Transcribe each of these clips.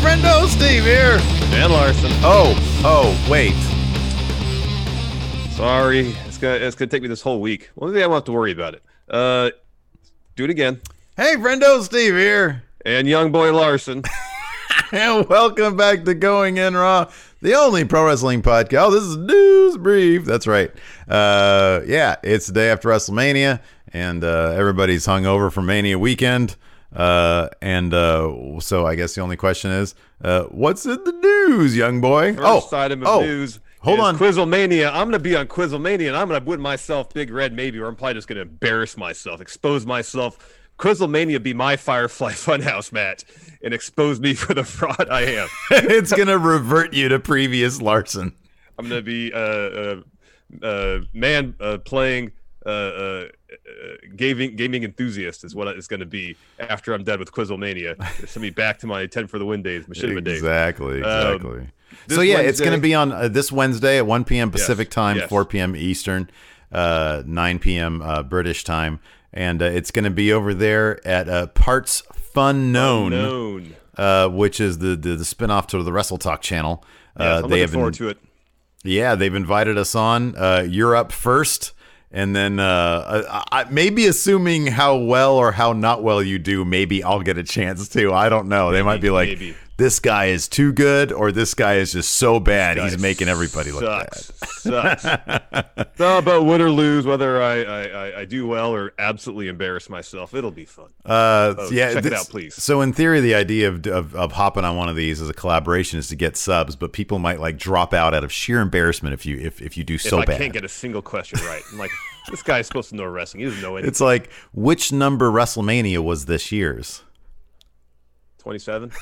Friendo, Steve here. Dan Larson. Oh, oh, wait. Sorry, it's gonna it's gonna take me this whole week. One thing I won't have to worry about it. Uh, do it again. Hey, friendo, Steve here. And young boy Larson. And welcome back to Going In Raw, the only pro wrestling podcast. Oh, this is News Brief. That's right. Uh, yeah, it's the day after WrestleMania, and uh, everybody's hung over from Mania weekend. Uh, and uh, so I guess the only question is, uh, what's in the news, young boy? First item of oh, news. Hold on. Quizzlemania. I'm gonna be on Quizzlemania, and I'm gonna win myself big red maybe, or I'm probably just gonna embarrass myself, expose myself. Quizzlemania be my Firefly Funhouse match and expose me for the fraud I am. it's gonna revert you to previous Larson. I'm gonna be uh, uh, uh man uh, playing uh, uh, gaming gaming enthusiast is what it's gonna be after I'm done with Quizzlemania. Send me back to my ten for the win days, machinima days. Exactly, Um, exactly. this so yeah, it's going to be on uh, this Wednesday at 1 p.m. Pacific time, yes. 4 p.m. Eastern, uh, 9 p.m. Uh, British time, and uh, it's going to be over there at uh, Parts Fun Known, uh, which is the, the the spinoff to the Wrestle Talk channel. Yes, uh, I'm they looking have forward in- to it. yeah, they've invited us on. Uh, you're up first. And then uh, I, I, maybe assuming how well or how not well you do, maybe I'll get a chance too. I don't know. they might be like, maybe. This guy is too good or this guy is just so bad. He's making everybody look bad. sucks. Not about win or lose, whether I, I, I, I do well or absolutely embarrass myself. It'll be fun. Uh, Oh, yeah, check it out, please. So, in theory, the idea of, of of hopping on one of these as a collaboration is to get subs, but people might like drop out out of sheer embarrassment if you if, if you do so if I bad. can't get a single question right, I'm like, this guy's supposed to know wrestling. He doesn't know anything. it's like which number WrestleMania was this year's? 27.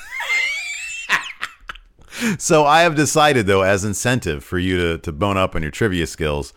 So I have decided, though, as incentive for you to, to bone up on your trivia skills,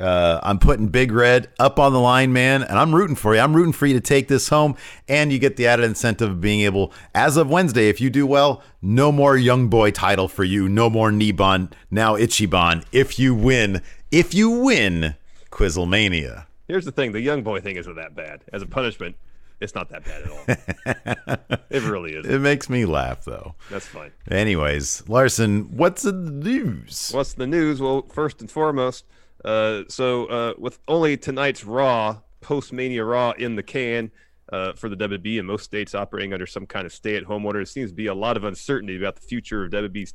uh, I'm putting Big Red up on the line, man, and I'm rooting for you. I'm rooting for you to take this home, and you get the added incentive of being able, as of Wednesday, if you do well, no more young boy title for you, no more Niban, now Ichiban. If you win, if you win, Quizzlemania. Here's the thing: the young boy thing isn't that bad. As a punishment, it's not that bad at all. it really is. It makes me laugh, though. That's fine. Anyways, Larson, what's in the news? What's the news? Well, first and foremost, uh, so uh, with only tonight's Raw, post Mania Raw in the can uh, for the WB, and most states operating under some kind of stay-at-home order, there seems to be a lot of uncertainty about the future of WB's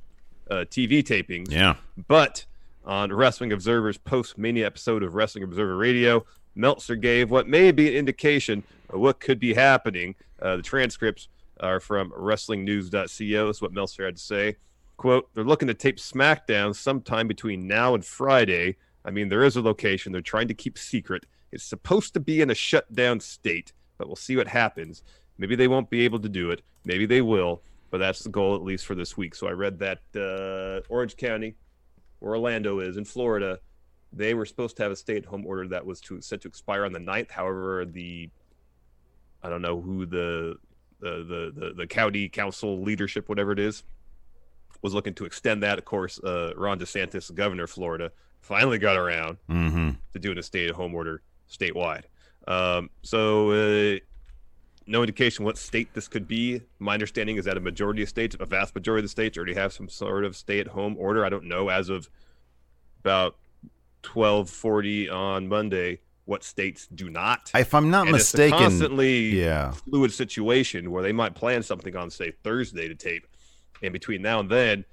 uh, TV tapings. Yeah. But on Wrestling Observer's post Mania episode of Wrestling Observer Radio, Meltzer gave what may be an indication of what could be happening. Uh, the transcripts are from WrestlingNews.co. That's what Meltzer had to say. Quote: They're looking to tape SmackDown sometime between now and Friday. I mean, there is a location they're trying to keep secret. It's supposed to be in a shutdown state, but we'll see what happens. Maybe they won't be able to do it. Maybe they will. But that's the goal, at least for this week. So I read that uh, Orange County, where Orlando is in Florida, they were supposed to have a stay-at-home order that was to set to expire on the 9th. However, the I don't know who the the the the, the county council leadership, whatever it is, was looking to extend that. Of course, uh, Ron DeSantis, governor of Florida, finally got around Mm-hmm. to doing a stay-at-home order statewide. Um, so, uh, no indication what state this could be. My understanding is that a majority of states, a vast majority of the states, already have some sort of stay-at-home order. I don't know as of about twelve forty on Monday what states do not. If I'm not and mistaken, it's a constantly yeah. fluid situation where they might plan something on say Thursday to tape, and between now and then.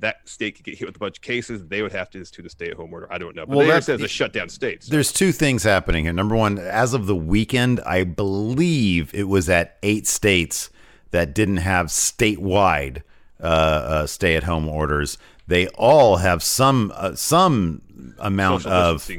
That state could get hit with a bunch of cases. They would have to institute a stay-at-home order. I don't know, but Well, they says a shutdown states. There's two things happening here. Number one, as of the weekend, I believe it was at eight states that didn't have statewide uh, uh, stay-at-home orders. They all have some uh, some amount Social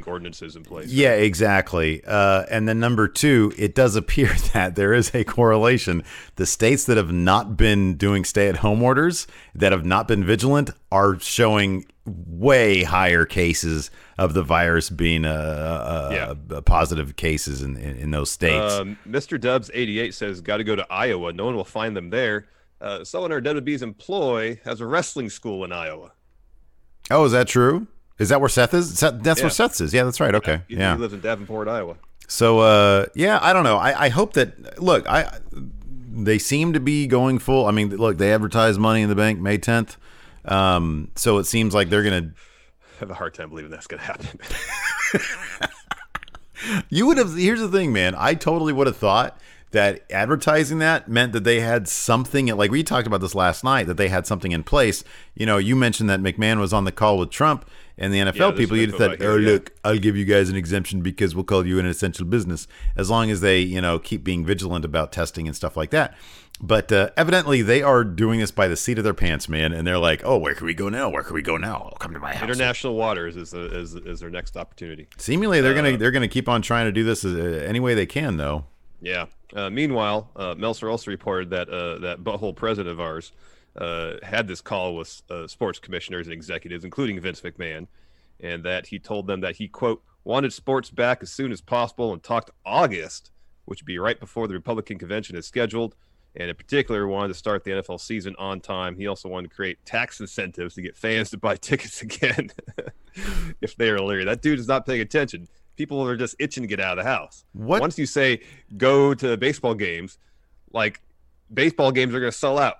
of ordinances in place. yeah, exactly. Uh, and then number two, it does appear that there is a correlation. The states that have not been doing stay at home orders, that have not been vigilant, are showing way higher cases of the virus being uh, uh, Yeah. uh, positive cases in, in, in those states. Um, Mr. Dubs eighty eight says, "Got to go to Iowa. No one will find them there." Uh, someone in our WB's employ has a wrestling school in Iowa. Oh, is that true? Is that where Seth is? Seth, that's Yeah. where Seth is. Yeah, that's right. Okay. He, Yeah. he lives in Davenport, Iowa. So uh, yeah, I don't know. I, I hope that look, I they seem to be going full. I mean, look, they advertise Money in the Bank May tenth, um, so it seems like they're gonna. I have a hard time believing that's going to happen. You would have. Here's the thing, man. I totally would have thought that advertising that meant that they had something. Like we talked about this last night, that they had something in place. You know, you mentioned that McMahon was on the call with Trump and the NFL Yeah, people. You'd info thought, oh yeah. look, I'll give you guys an exemption because we'll call you an essential business as long as they, you know, keep being vigilant about testing and stuff like that. But uh, evidently, they are doing this by the seat of their pants, man. And they're like, "Oh, where can we go now? Where can we go now? Oh, come to my house." International waters is, the, is is their next opportunity. Seemingly, they're gonna they're gonna keep on trying to do this uh, any way they can, though. Yeah. Uh, meanwhile, uh, Meltzer also reported that uh, that butthole president of ours uh, had this call with uh, sports commissioners and executives, including Vince McMahon, and that he told them that he quote wanted sports back as soon as possible and talked August, which would be right before the Republican convention is scheduled. And in particular, wanted to start the NFL season on time. He also wanted to create tax incentives to get fans to buy tickets again if they are leery. That dude is not paying attention. People are just itching to get out of the house. What- Once you say go to baseball games, like baseball games are going to sell out.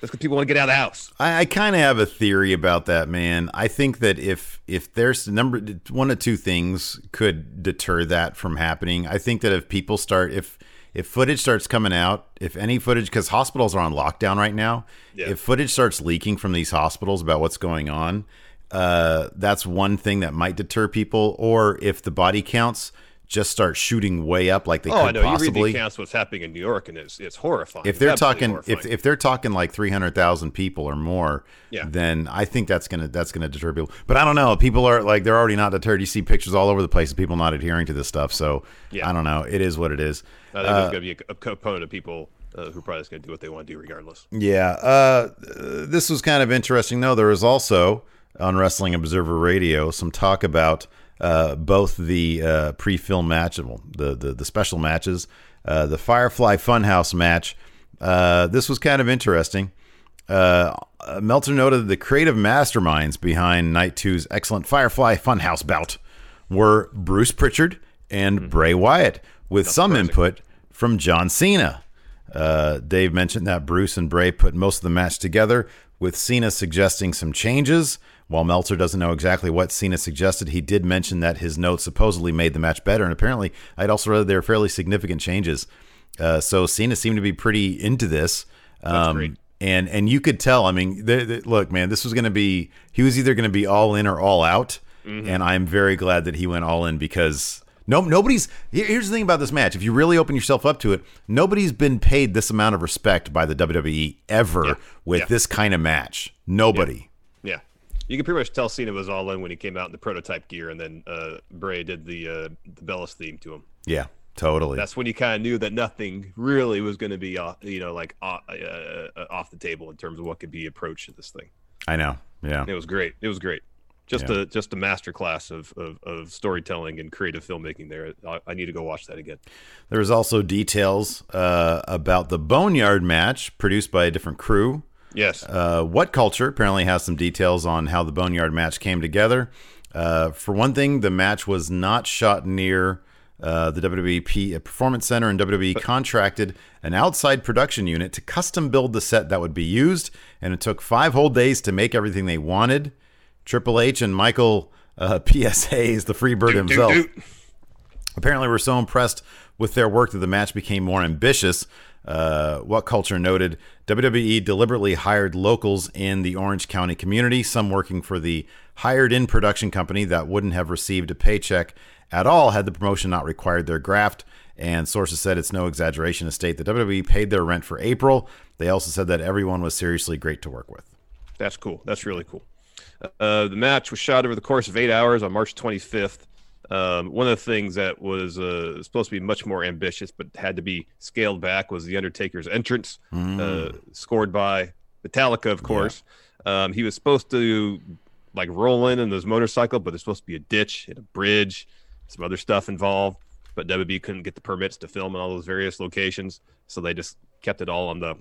That's because people want to get out of the house. I, I kind of have a theory about that, man. I think that if if there's number one of two things could deter that from happening. I think that if people start if if footage starts coming out, if any footage because hospitals are on lockdown right now, Yeah. if footage starts leaking from these hospitals about what's going on, uh, that's one thing that might deter people. Or if the body counts just start shooting way up, like they oh, I could know. possibly You read the accounts what's happening in New York, and it's it's horrifying. if they're Absolutely talking if, horrifying. if they're talking like 300,000 people or more Yeah. then I think that's going to that's to deter people but I don't know people are like they're already not deterred you see pictures all over the place of people not adhering to this stuff so Yeah. I don't know it is what it is I think there's going to be a, component of people uh, who probably just going to do what they want to do regardless. yeah uh, this was kind of interesting though there was also on Wrestling Observer Radio some talk about uh, both the uh, pre-film match well, the, the the special matches uh, the Firefly Funhouse match. Uh, this was kind of interesting. Uh, uh, Meltzer noted that the creative masterminds behind Night 2's excellent Firefly Funhouse bout were Bruce Pritchard and Bray Wyatt, with some input from John Cena. Uh, Dave mentioned that Bruce and Bray put most of the match together, with Cena suggesting some changes. While Meltzer doesn't know exactly what Cena suggested, he did mention that his notes supposedly made the match better, and apparently, I'd also read there were fairly significant changes. Uh, so Cena seemed to be pretty into this. Um, and and you could tell. I mean, look, man, this was going to be. He was either going to be all in or all out, and I'm very glad that he went all in because no nobody's. Here's the thing about this match: if you really open yourself up to it, nobody's been paid this amount of respect by the WWE ever Yeah. with Yeah. this kind of match. Nobody. Yeah. You can pretty much tell Cena was all in when he came out in the prototype gear, and then uh, Bray did the uh, the Bellis theme to him. Yeah, totally. That's when you kind of knew that nothing really was going to be, uh, you know, like uh, uh, off the table in terms of what could be approached to this thing. I know. Yeah. It was great. It was great. Just Yeah. a just a master class of, of, of storytelling and creative filmmaking. There, I, I need to go watch that again. There was also details uh, about the Boneyard match produced by a different crew. Yes, Uh, what culture apparently has some details on how the Boneyard match came together. Uh, for one thing, the match was not shot near uh, the WWE P- Performance Center, and WWE contracted an outside production unit to custom build the set that would be used. And it took five whole days to make everything they wanted. Triple H and Michael uh, P.S. Hayes the Freebird Doot, doot, himself apparently were so impressed with their work that the match became more ambitious. Uh, what culture noted WWE deliberately hired locals in the Orange County community, some working for the hired in production company that wouldn't have received a paycheck at all had the promotion not required their graft. And sources said it's no exaggeration to state that WWE paid their rent for April. They also said that everyone was seriously great to work with. That's cool. That's really cool. Uh, the match was shot over the course of eight hours on March 25th. Um, one of the things that was uh, supposed to be much more ambitious but had to be scaled back was the Undertaker's entrance, uh, scored by Metallica, of course. Um, he was supposed to like roll in in his motorcycle, but there's supposed to be a ditch and a bridge, some other stuff involved. But WB couldn't get the permits to film in all those various locations, so they just kept it all on the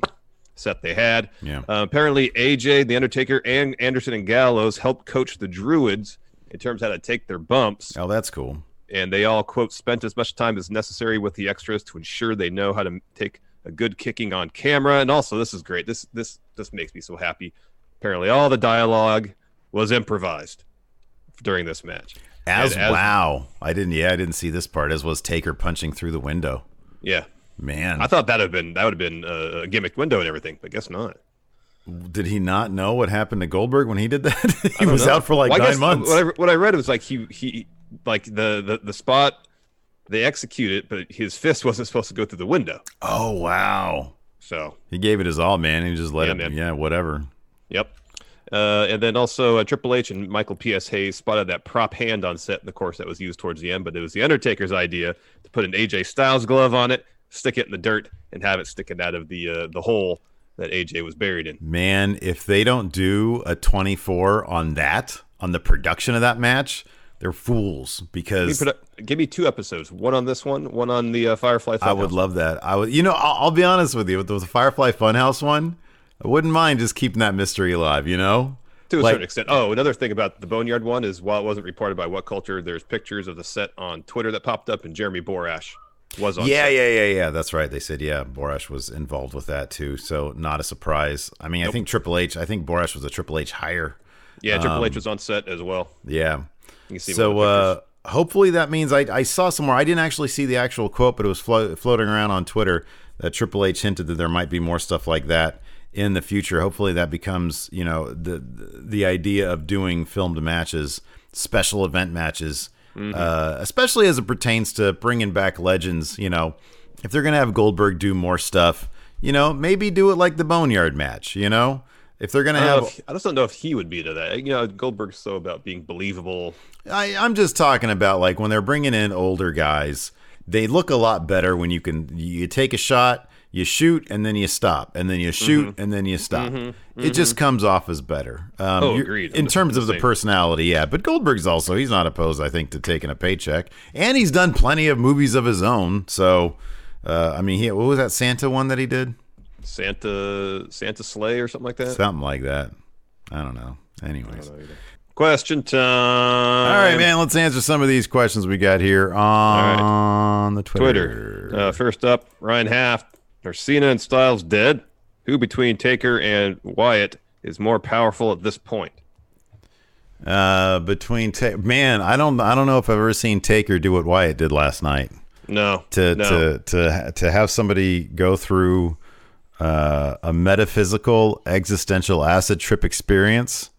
set they had. Yeah. Uh, apparently, AJ, The Undertaker, and Anderson and Gallows helped coach the Druids in terms of how to take their bumps. Oh, that's cool. And they all, quote, spent as much time as necessary with the extras to ensure they know how to take a good kicking on camera. And also, this is great. This this this makes me so happy. Apparently, all the dialogue was improvised during this match. As, as- wow, I didn't. Yeah, I didn't see this part. As was Taker punching through the window. Yeah, Man, I thought that would have been that would have been uh, a gimmicked window and everything, but guess not. did he not know what happened to Goldberg when he did that? he was know. out for like Well, I nine guess months. What I, what I read was like he he like the, the the spot they execute it, but his fist wasn't supposed to go through the window. Oh wow, So he gave it his all, man. He just let Yeah, it. man. Yeah, whatever. Yep. Uh, and then also uh, Triple H and Michael P.S. Hayes spotted that prop hand on set in the course that was used towards the end, but it was the Undertaker's idea to put an AJ Styles glove on it, stick it in the dirt, and have it sticking out of the uh, the hole that AJ was buried in. Man, if they don't do a 24 on that, on the production of that match, they're fools Give me, because produ- give me two episodes, one on this one, one on the uh, Firefly. I would love that. I would, you know, I'll, I'll be honest with you with the Firefly Funhouse one. I wouldn't mind just keeping that mystery alive. You know, to a like- certain extent. Oh, another thing about the Boneyard one is while it wasn't reported by What Culture, there's pictures of the set on Twitter that popped up, and Jeremy Borash was on. yeah, set. yeah, yeah, yeah. That's right. They said yeah, Borash was involved with that too. So not a surprise. I mean, I think Triple H. I think Borash was a Triple H hire. yeah. Triple Um, H was on set as well. Yeah. You can see So one of the uh, hopefully that means I, I saw somewhere. I didn't actually see the actual quote, but it was flo- floating around on Twitter that Triple H hinted that there might be more stuff like that in the future. Hopefully that becomes you know the the idea of doing filmed matches, special event matches, Mm-hmm. uh, especially as it pertains to bringing back legends. You know, if they're gonna have Goldberg do more stuff, you know, maybe do it like the Boneyard match. You know. If they're gonna I, have, if- I just don't know if he would be to that. You know, Goldberg's so about being believable. I, I'm just talking about like when they're bringing in older guys, they look a lot better when you can you take a shot, you shoot, and then you stop, and then you shoot, Mm-hmm. and then you stop. It just comes off as better. Um, Oh, agreed. In terms of the personality, yeah. But Goldberg's also he's not opposed, I think, to taking a paycheck, and he's done plenty of movies of his own. So, uh, I mean, he what was that Santa one that he did? Santa Santa Slay or something like that. Something like that. I don't know. Anyways. Question time. All right, man. Let's answer some of these questions we got here on the Twitter. Twitter. Uh, first up, Ryan Haft. Are Cena and Styles dead? Who between Taker and Wyatt is more powerful at this point? Uh, between ta- man, I don't, I don't know if I've ever seen Taker do what Wyatt did last night. No. To no. to to to have somebody go through uh, a metaphysical existential acid trip experience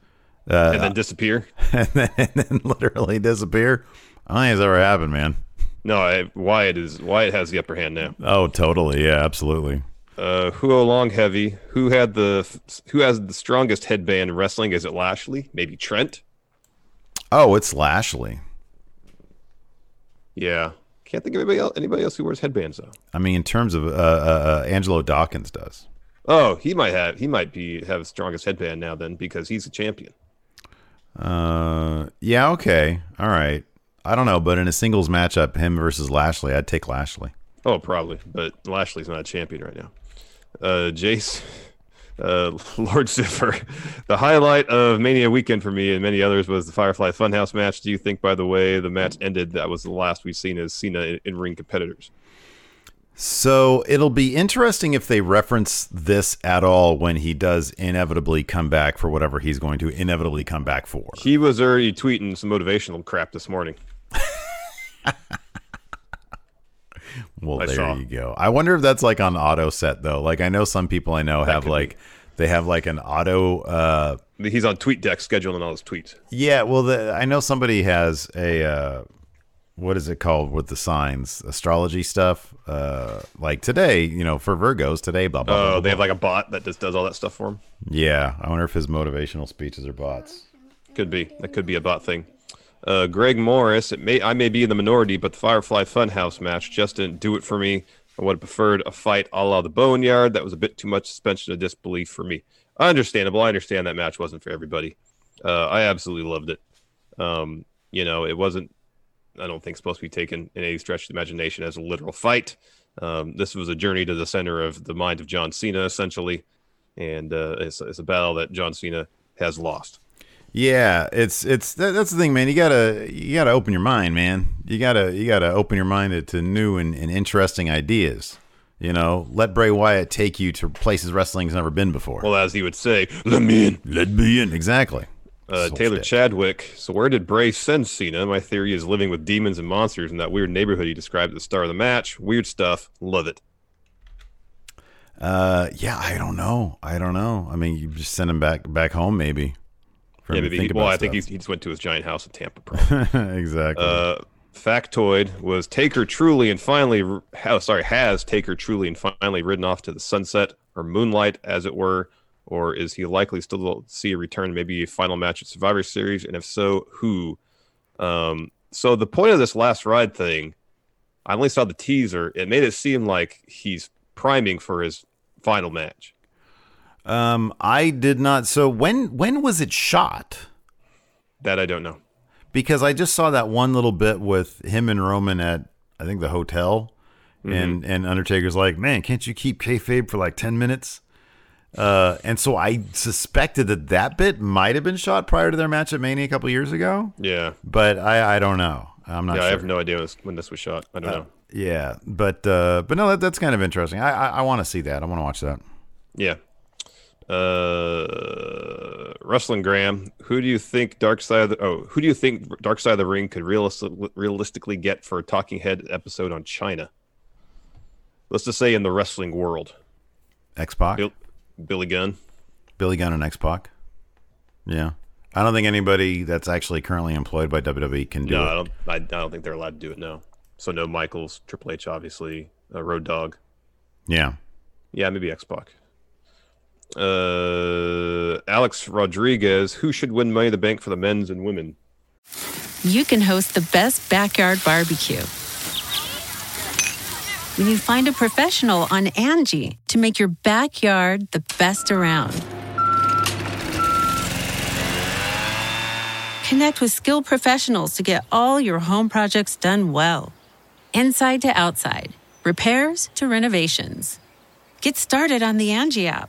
and then disappear. and then, and then literally disappear. I don't think it's ever happened, man. No, I, Wyatt is Wyatt has the upper hand now. Oh, totally. Yeah, absolutely. Uh, who long heavy? Who had the who has the strongest headband in wrestling? Is it Lashley? Maybe Trent? Oh, it's Lashley. Yeah. Can't think of anybody else, anybody else who wears headbands though. I mean, in terms of uh, uh, uh, Angelo Dawkins does. Oh, he might have he might be have the strongest headband now then because he's a champion. Uh, yeah, okay, all right. I don't know, but in a singles matchup, him versus Lashley, I'd take Lashley. Oh, probably, but Lashley's not a champion right now. Uh, Jace, uh, Lord Ziffer, the highlight of Mania weekend for me and many others was the Firefly Funhouse match. Do you think, by the way, the match ended? That was the last we've seen as Cena in ring competitors. So it'll be interesting if they reference this at all when he does inevitably come back for whatever he's going to inevitably come back for. He was already tweeting some motivational crap this morning. Well, I there saw. you go. I wonder if that's like on auto set though. Like I know some people I know have could be. like they have like an auto. uh He's on tweet deck scheduling all his tweets. Yeah, well, the, I know somebody has a uh, what is it called with the signs astrology stuff. Uh, like today, you know, for Virgos today, blah blah. blah, Oh, blah, they have like a bot that just does all that stuff for him. yeah. I wonder if his motivational speeches are bots. Could be. That could be a bot thing. Uh, Greg Morris, it may I may be in the minority, but the Firefly Funhouse match just didn't do it for me. I would have preferred a fight a la the Boneyard. That was a bit too much suspension of disbelief for me. Understandable. I understand that match wasn't for everybody. Uh, I absolutely loved it. Um, you know, it wasn't. I don't think supposed to be taken in any stretch of the imagination as a literal fight. Um, this was a journey to the center of the mind of John Cena, essentially, and uh, it's, it's a battle that John Cena has lost. Yeah, it's it's that, that's the thing, man. You gotta you gotta open your mind, man. You gotta you gotta open your mind to, to new and, and interesting ideas. You know, let Bray Wyatt take you to places wrestling's never been before. Well, as he would say, let me in. let me in. Exactly. Uh, Taylor. Chadwick. So where did Bray send Cena? My theory is living with demons and monsters in that weird neighborhood he described at the start of the match. Weird stuff. Love it. Uh, yeah, I don't know. I don't know. I mean, you just send him back back home, maybe. Yeah, maybe. think well, I think he, he just went to his giant house in Tampa. Exactly. uh, factoid was Taker truly and finally, oh, sorry, has Taker truly and finally ridden off to the sunset or moonlight, as it were, or is he likely still to see a return, maybe a final match at Survivor Series, and if so, who? Um, so the point of this last ride thing, I only saw the teaser. It made it seem like he's priming for his final match. Um, I did not. So when when was it shot? That I don't know. because I just saw that one little bit with him and Roman at I think the hotel, and and Undertaker's like, man, can't you keep kayfabe for like ten minutes? Uh, and so I suspected that that bit might have been shot prior to their match at Mania a couple years ago, Yeah, but I I don't know. I'm not yeah, sure. I have no idea when this, was shot. I don't know. yeah, but uh, but no, that, that's kind of interesting. I I, I want to see that. I want to watch that. Yeah. Uh, Wrestling Graham, who do you think Dark Side of the oh who do you think Dark Side of the Ring could realistic, realistically get for a Talking Head episode on China? Let's just say in the wrestling world, X Pac, Bill, Billy Gunn. Billy Gunn, and X Pac. Yeah, I don't think anybody that's actually currently employed by WWE can do No, it. I don't. I, I don't think they're allowed to do it. No. So no Michaels, Triple H, obviously, uh, Road Dog. Yeah. Yeah, maybe X Pac. Uh, Alex Rodriguez, who should win Money the Bank for the men's and women? you can host the best backyard barbecue. When you find a professional on Angie to make your backyard the best around. Connect with skilled professionals to get all your home projects done well. Inside to outside, repairs to renovations. Get started on the Angie app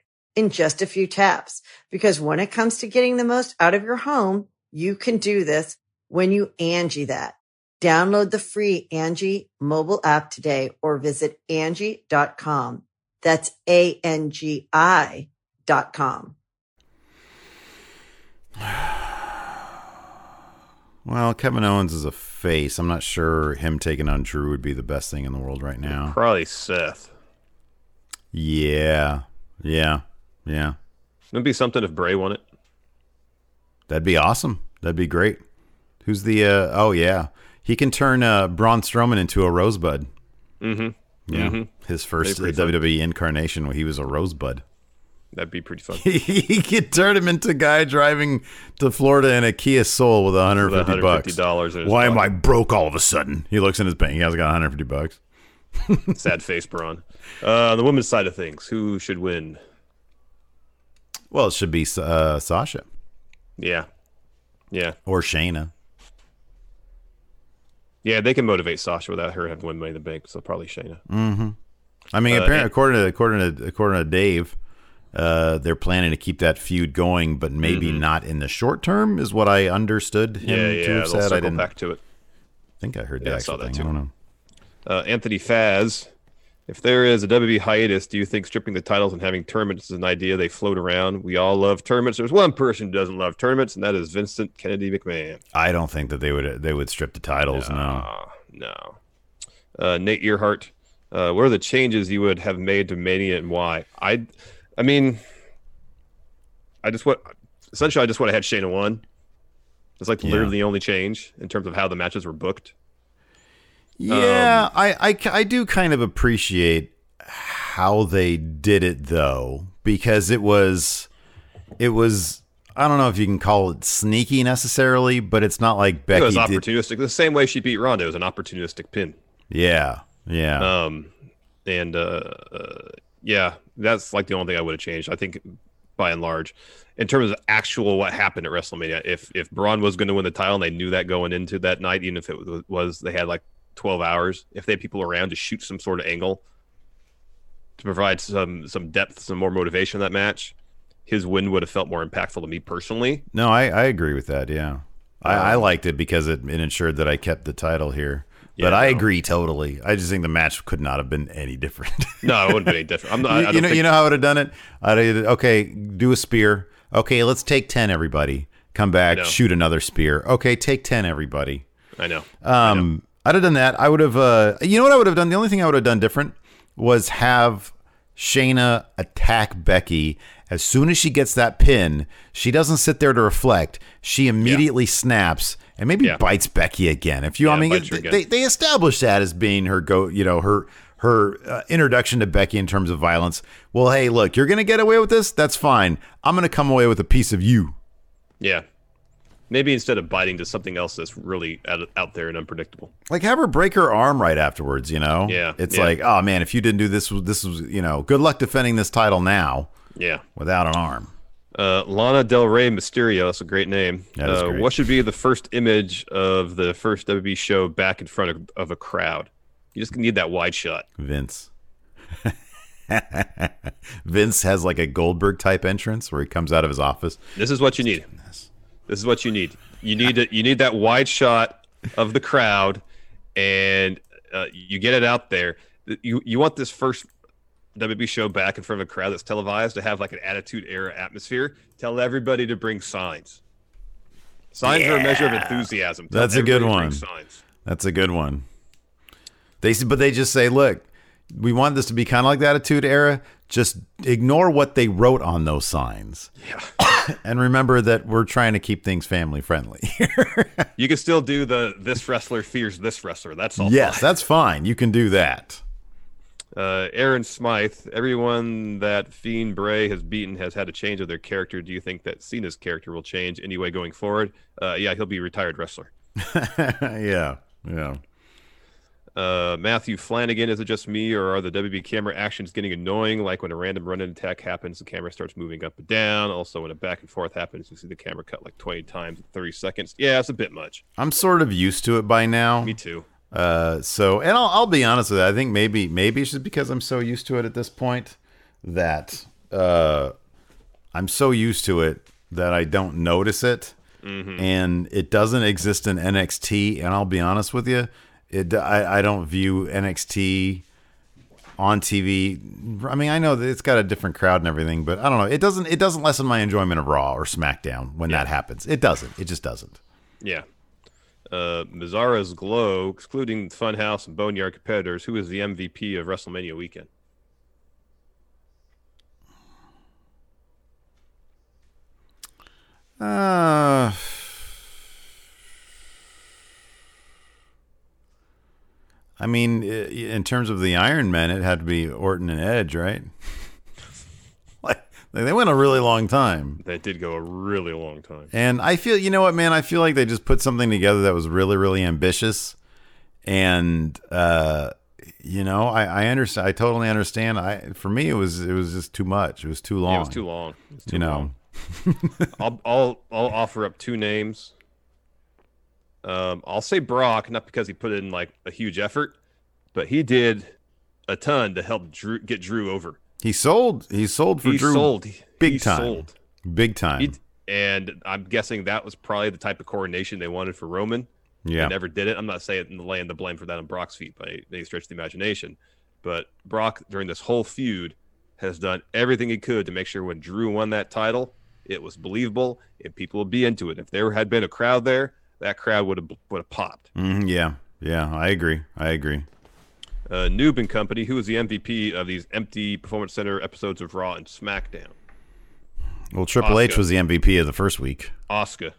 in just a few taps. Because when it comes to getting the most out of your home, you can do this when you Angie that. Download the free Angie mobile app today or visit Angie.com. That's A-N-G-I dot com. Well, Kevin Owens is a face. I'm not sure him taking on Drew would be the best thing in the world right now. Probably Seth. Yeah. Yeah. Yeah. It'd be something if Bray won it. That'd be awesome. That'd be great. Who's the? Uh, oh yeah, he can turn uh, Braun Strowman into a rosebud. Mm-hmm. Yeah, Mhm. his first uh, That'd be pretty WWE incarnation where he was a rosebud. That'd be pretty fun. he could turn him into a guy driving to Florida in a Kia Soul with 150, With bucks. $150 in his Why am I broke all of a sudden? He looks in his bank. He has got 150 bucks. Sad face, Braun. Uh, on the women's side of things, who should win? Well, it should be uh, Sasha Yeah, yeah, or Shayna. yeah. They can motivate Sasha without her having to win Money in the Bank, so probably Shayna. Mm-hmm. I mean, Uh, apparently, according to according to according to Dave, uh, they're planning to keep that feud going, but maybe not in the short term, is what I understood him Mm-hmm. Yeah, to yeah. have said. I didn't back to it. I think I heard Yeah, the I saw that thing. too. I don't know. Uh, Anthony Faz, if there is a WB hiatus, do you think stripping the titles and having tournaments is an idea they float around? We all love tournaments. There's one person who doesn't love tournaments, and that is Vincent Kennedy McMahon. I don't think that they would they would strip the titles. No. Uh, no. Uh, Nate Earhart, uh, what are the changes you would have made to Mania and why? I, I mean, I just what essentially I just would have had Shayna won. It's like Yeah. literally the only change in terms of how the matches were booked. Yeah, Um, I, I, I do kind of appreciate how they did it though, because it was, it was. I don't know if you can call it sneaky necessarily, but it's not like it Becky was did. opportunistic. The same way she beat Ronda it was an opportunistic pin. Yeah, yeah. Um, and uh, uh, yeah, that's like the only thing I would have changed. I think by and large, in terms of actual what happened at WrestleMania, if if Braun was going to win the title and they knew that going into that night, even if it was, was they had like twelve hours, if they had people around to shoot some sort of angle to provide some some depth, some more motivation in that match, his win would have felt more impactful to me personally. No, I, I agree with that. Yeah, I, I Um, liked it because it, it ensured that I kept the title here. But Yeah, I no. agree totally. I just think the match could not have been any different. No, it wouldn't be any different. I'm not. I you, know, think- you know how I would have done it. I'd have, okay, do a spear. Okay, let's take ten. Everybody, come back, shoot another spear. Okay, take ten. Everybody. I know. Um, I'd have done that. I would have. Uh, you know what I would have done? The only thing I would have done different was have Shayna attack Becky. As soon as she gets that pin, she doesn't sit there to reflect. She immediately snaps and maybe Yeah. bites Becky again. If you, I mean, they, they they established that as being her go. You know, her her uh, introduction to Becky in terms of violence. Well, hey, look, you're gonna get away with this. That's fine. I'm gonna come away with a piece of you. Yeah. Maybe instead of biting to something else that's really out, out there and unpredictable. like have her break her arm right afterwards you know Yeah, it's yeah. like oh man if you didn't do this this was you know good luck defending this title now Yeah. without an arm Uh, Lana Del Rey Mysterio. That's a great name. Uh, great. What should be the first image of the first WB show back in front of, of a crowd? You just need that wide shot. vince vince has like a goldberg type entrance where he comes out of his office This is what you need. This is what you need. You need you need that wide shot of the crowd, and uh, you get it out there. You you want this first WB show back in front of a crowd that's televised to have like an attitude era atmosphere. Tell everybody to bring signs. Signs are a measure of enthusiasm. Tell That's a good one. Signs. that's a good one they but they just say look we want this to be kind of like the attitude era just ignore what they wrote on those signs Yeah. and remember that we're trying to keep things family friendly You can still do the this wrestler fears this wrestler. That's all. yes fine. that's fine you can do that Uh, Aaron Smythe, everyone that Fiend Bray has beaten has had a change of their character. Do you think that Cena's character will change anyway going forward? Uh, yeah, he'll be a retired wrestler. yeah yeah Uh, Matthew Flanagan, is it just me, or are the WB camera actions getting annoying? Like when a random run-in attack happens, the camera starts moving up and down. Also, when a back and forth happens, you see the camera cut like 20 times in 30 seconds. Yeah, it's a bit much. I'm sort of used to it by now. Me too. Uh, so, and I'll, I'll be honest with you. I think maybe maybe it's just because I'm so used to it at this point that uh, I'm so used to it that I don't notice it, and it doesn't exist in NXT. And I'll be honest with you, it I, I don't view NXT on TV. I mean, I know that it's got a different crowd and everything, but I don't know. It doesn't it doesn't lessen my enjoyment of Raw or SmackDown when that happens. It doesn't. It just doesn't. Yeah. Uh, Mazzara's Glow, excluding Funhouse and Boneyard competitors, who is the MVP of WrestleMania weekend? Uh, I mean, in terms of the Iron Men, it had to be Orton and Edge, right? like they went a really long time. That did go a really long time. And I feel, you know what, man? I feel like they just put something together that was really, really ambitious. And, uh, you know, I, I understand. I totally understand. I, for me, it was, it was just too much. It was too long. Yeah, it was too long. It was too You know. I'll, I'll I'll offer up two names. Um, I'll say Brock, not because he put in like a huge effort, but he did a ton to help Drew get Drew over. he sold, he sold for he Drew sold big he time. Sold. big time. He, and I'm guessing that was probably the type of coronation they wanted for Roman. yeah. They never did it. I'm not saying laying the blame for that on Brock's feet by any stretch of the imagination, but Brock during this whole feud has done everything he could to make sure when Drew won that title, it was believable and people would be into it. If there had been a crowd there, that crowd would have would have popped. Mhm, yeah. Yeah. I agree. I agree. Uh, Noob and Company, who was the MVP of these empty Performance Center episodes of Raw and SmackDown, Well, Triple H was the MVP of the first week. Oscar.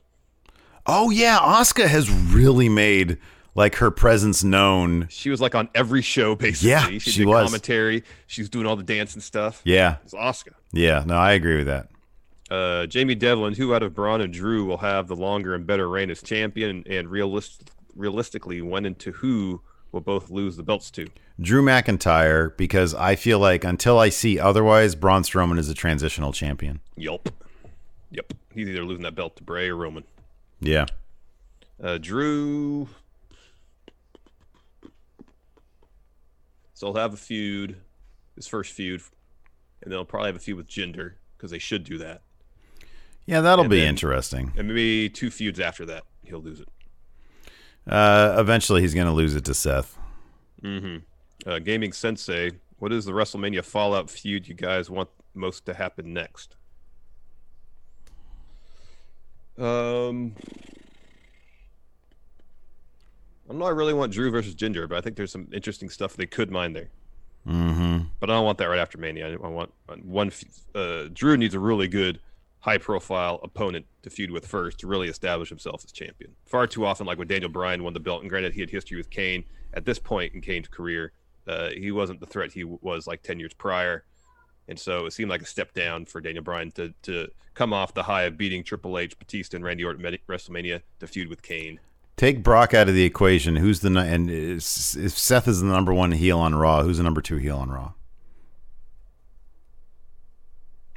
Oh yeah, Oscar has really made like her presence known. She was like on every show basically. Yeah, she, she did was. commentary. She's doing all the dance and stuff. Yeah, It's Oscar. yeah. No, I agree with that. Uh, Jamie Devlin, who out of Braun and Drew will have the longer and better reign as champion, and realist- realistically, when and to who will both lose the belts to? Drew McIntyre, because I feel like until I see otherwise, Braun Strowman is a transitional champion. Yelp. Yep. He's either losing that belt to Bray or Roman. Yeah. Uh, Drew. So he'll have a feud, his first feud, and then they'll probably have a feud with Jinder because they should do that. Yeah, that'll And be then- interesting. And maybe two feuds after that, he'll lose it. Uh, eventually, he's going to lose it to Seth. Mm-hmm. Uh, Gaming Sensei, what is the WrestleMania Fallout feud you guys want most to happen next? Um, I don't know. I really want Drew versus Jinder, but I think there's some interesting stuff they could mine there. Mm-hmm. But I don't want that right after Mania. I I want one. Uh, Drew needs a really good, high-profile opponent to feud with first to really establish himself as champion. Far too often, like when Daniel Bryan won the belt, and granted he had history with Kane. At this point in Kane's career, uh, he wasn't the threat he was like ten years prior, and so it seemed like a step down for Daniel Bryan to to come off the high of beating Triple H, Batista, and Randy Orton at WrestleMania to feud with Kane. Take Brock out of the equation. Who's the and if Seth is the number one heel on Raw, who's the number two heel on Raw?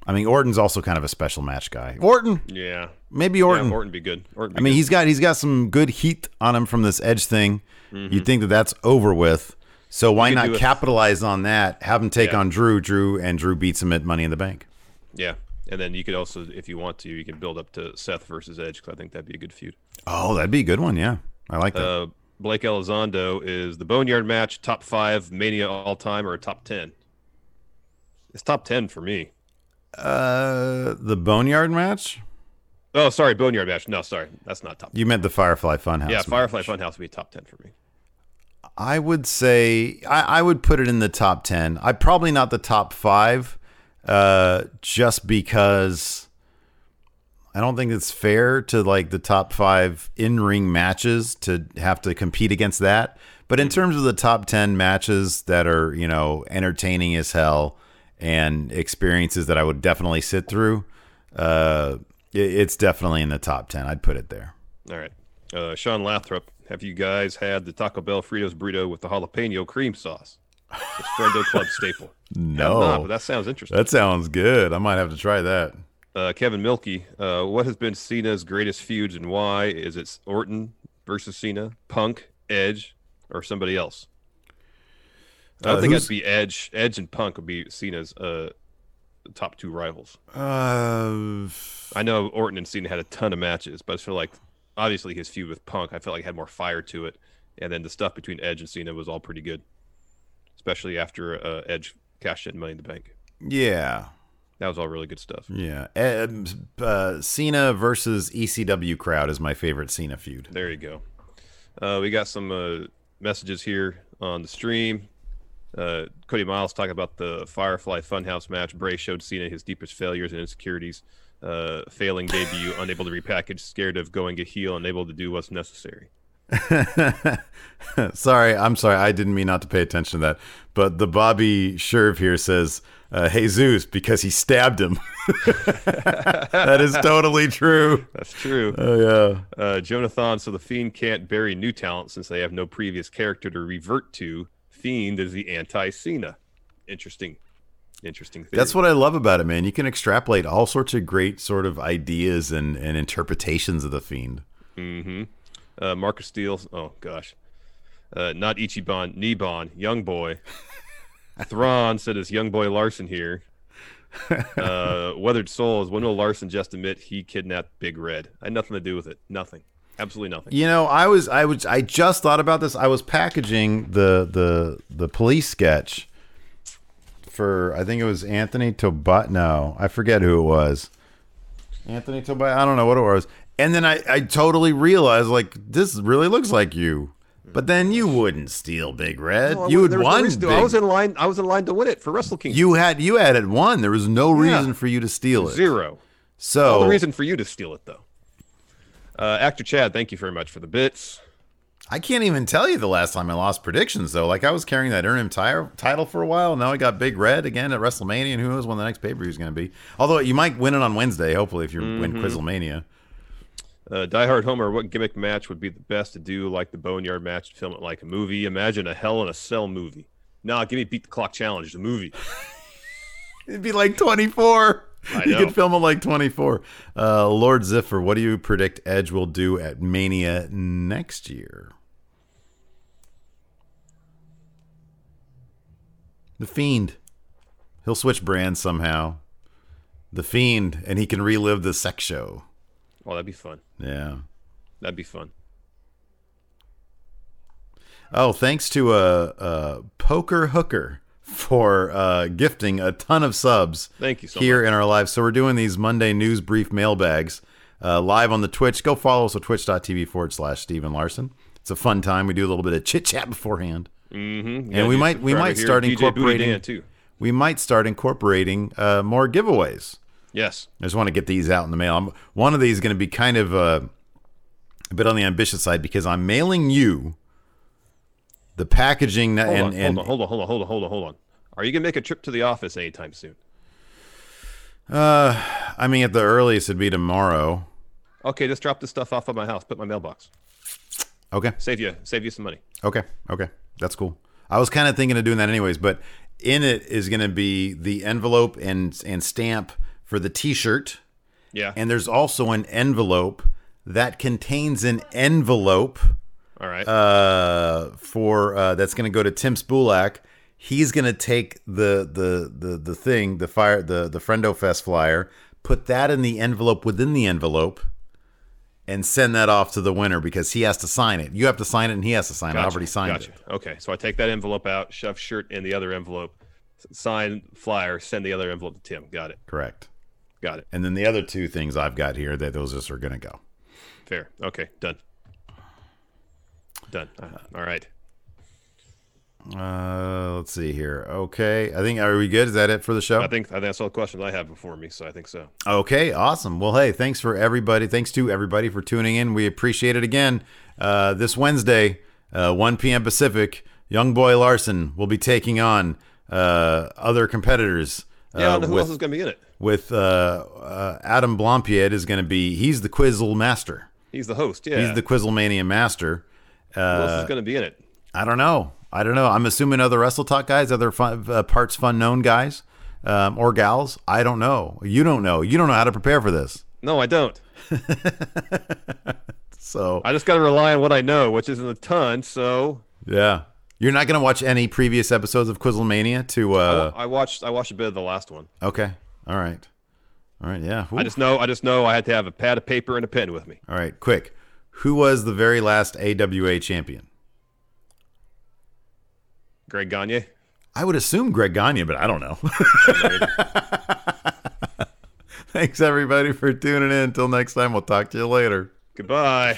I mean, Orton's also kind of a special match guy. Orton, Yeah, maybe Orton. Yeah, Orton be good. Orton be I mean, good. he's got he's got some good heat on him from this Edge thing. Mm-hmm. You'd think that that's over with. So why not capitalize on that? Have him take Yeah. on Drew, Drew, and Drew beats him at Money in the Bank. Yeah, and then you could also, if you want to, you can build up to Seth versus Edge because I think that'd be a good feud. Oh, that'd be a good one. Yeah, I like that. Uh, Blake Elizondo is the Boneyard match top five Mania all time or a top ten? It's top ten for me. Uh, the Boneyard match. Oh, sorry, Boneyard match. No, sorry, that's not top. You meant the Firefly Funhouse. yeah, Firefly match. Funhouse would be top ten for me. I would say I, I would put it in the top ten. I probably not the top five, uh, just because I don't think it's fair to like the top five in ring matches to have to compete against that. But in terms of the top ten matches that are you know entertaining as hell and experiences that I would definitely sit through, uh, it, it's definitely in the top ten. I'd put it there. All right, uh, Sean Lathrop, have you guys had the Taco Bell Fritos burrito with the jalapeno cream sauce? It's Friendo Club staple. No, not, but that sounds interesting. that sounds good. I might have to try that. Uh, Kevin Milkey, uh, what has been Cena's greatest feuds and why? Is it Orton versus Cena, Punk, Edge, or somebody else? I Uh, think that'd be Edge. Edge and Punk would be Cena's uh, top two rivals. Uh, I know Orton and Cena had a ton of matches, but I feel like obviously his feud with Punk, I felt like had more fire to it, and then the stuff between Edge and Cena was all pretty good, especially after uh, Edge cashed in Money in the Bank. yeah, That was all really good stuff. yeah. Um, uh, Cena versus ECW crowd is my favorite Cena feud. There you go. Uh, we got some uh, messages here on the stream. Uh, Cody Miles talking about the Firefly Funhouse match. Bray showed Cena his deepest failures and insecurities. Uh, failing debut, unable to repackage, scared of going a heel, unable to do what's necessary. sorry, I'm sorry. I didn't mean not to pay attention to that. But the Bobby Sherv here says, uh, Jesus, because he stabbed him. that is totally true. That's true. Oh, yeah. Uh, Jonathan, so the Fiend can't bury new talent since they have no previous character to revert to. Fiend is the anti Cena. Interesting. Interesting theory. That's what I love about it, man. You can extrapolate all sorts of great sort of ideas and, and interpretations of the Fiend. Mm-hmm. Uh, Marcus Steele. Oh, gosh. Uh, not Ichiban, Niban, Young Boy. Thrawn said it's Young Boy Larson here. Uh, Weathered Souls, when will Larson just admit he kidnapped Big Red? I had nothing to do with it. Nothing. Absolutely nothing. You know, I was I was I just thought about this. I was packaging the the the police sketch for I think it was Anthony Tobat. No, I forget who it was. Anthony Tobat. I don't know what it was. And then I I totally realized like this really looks like you. But then you wouldn't steal Big Red. Well, you would there no won. to. Big- I was in line. I was in line to win it for Wrestle Kingdom. you had you had it won. There was no Yeah. reason for you to steal it. Zero. So All the reason for you to steal it, though. Uh, Actor Chad, thank you very much for the bits. I can't even tell you the last time I lost predictions though. Like I was carrying that earn him tire, title for a while. Now I got Big Red again at WrestleMania, and who knows when the next pay per view is going to be. Although you might win it on Wednesday, hopefully, if you win Mm-hmm. Quizzlemania. Uh, Die Hard Homer, what gimmick match would be the best to do like the Boneyard match to film it like a movie? Imagine a Hell in a Cell movie. Nah, give me Beat the Clock Challenge, the movie. It'd be like twenty four. I You could film it like twenty four. Uh, Lord Ziffer, what do you predict Edge will do at Mania next year? The Fiend. He'll switch brands somehow. The Fiend, and he can relive the sex show. Oh, that'd be fun. Yeah. That'd be fun. Oh, thanks to a, uh, Poker Hooker for uh, gifting a ton of subs. Thank you so here much. in our lives. So we're doing these Monday news brief mailbags uh, live on the Twitch. Go follow us at twitch.tv forward slash Stephen Larson. It's a fun time. We do a little bit of chit chat beforehand. Mm-hmm. And we might we might start incorporating too. we might start incorporating uh, more giveaways. Yes. I just want to get these out in the mail. I'm, one of these is going to be kind of uh, a bit on the ambitious side because I'm mailing you the packaging that, Hold and, on, and hold on, hold on, hold on, hold on, hold on, hold on. Are you gonna make a trip to the office anytime soon? uh, I mean at the earliest it'd be tomorrow. Okay, just drop this stuff off at my house. Put my mailbox. Okay. Save you, save you some money. Okay. Okay. That's cool. I was kind of thinking of doing that anyways, but in it is going to be the envelope and and stamp for the T-shirt, Yeah. and there's also an envelope that contains an envelope All right. uh, for uh, that's going to go to Tim Spulak. He's going to take the the the the thing, the fire, the the Friendo Fest flyer, put that in the envelope within the envelope, and send that off to the winner because he has to sign it. You have to sign it, and he has to sign it. I Gotcha, already signed gotcha. it. Okay, so I take that envelope out, shove shirt in the other envelope, sign flyer, send the other envelope to Tim. Got it. Correct. Got it. And then the other two things I've got here, that those just are going to go. Fair. Okay, done. Done. Uh, all right. Uh, let's see here. Okay, I think are we good? Is that it for the show? I think I think that's all the questions I have before me, so I think so. Okay, awesome. Well, hey, thanks for everybody. Thanks to everybody for tuning in. We appreciate it again. Uh, this Wednesday, uh, 1 p.m. Pacific, Young Boy Larson will be taking on uh, other competitors. Uh, Yeah, I don't know who with, else is going to be in it. with uh, uh, Adam Blampied is going to be. He's the Quizzle master. He's the host. Yeah. He's the Quizzlemania master. who else is going to be in it? I don't know. I don't know. I'm assuming other Wrestle Talk guys, other fun, uh, Partsfunknown guys um, or gals. I don't know. You don't know. You don't know how to prepare for this. No, I don't. So I just got to rely on what I know, which isn't a ton. So yeah, you're not going to watch any previous episodes of Quizzlemania to. I, Uh, wa- I watched I watched a bit of the last one. okay. All right. All right. Yeah. I just know I just know I had to have a pad of paper and a pen with me. All right. Quick. Who was the very last AWA champion? Greg Gagne. I would assume Greg Gagne, but I don't know. Thanks everybody for tuning in. Until next time, we'll talk to you later. Goodbye.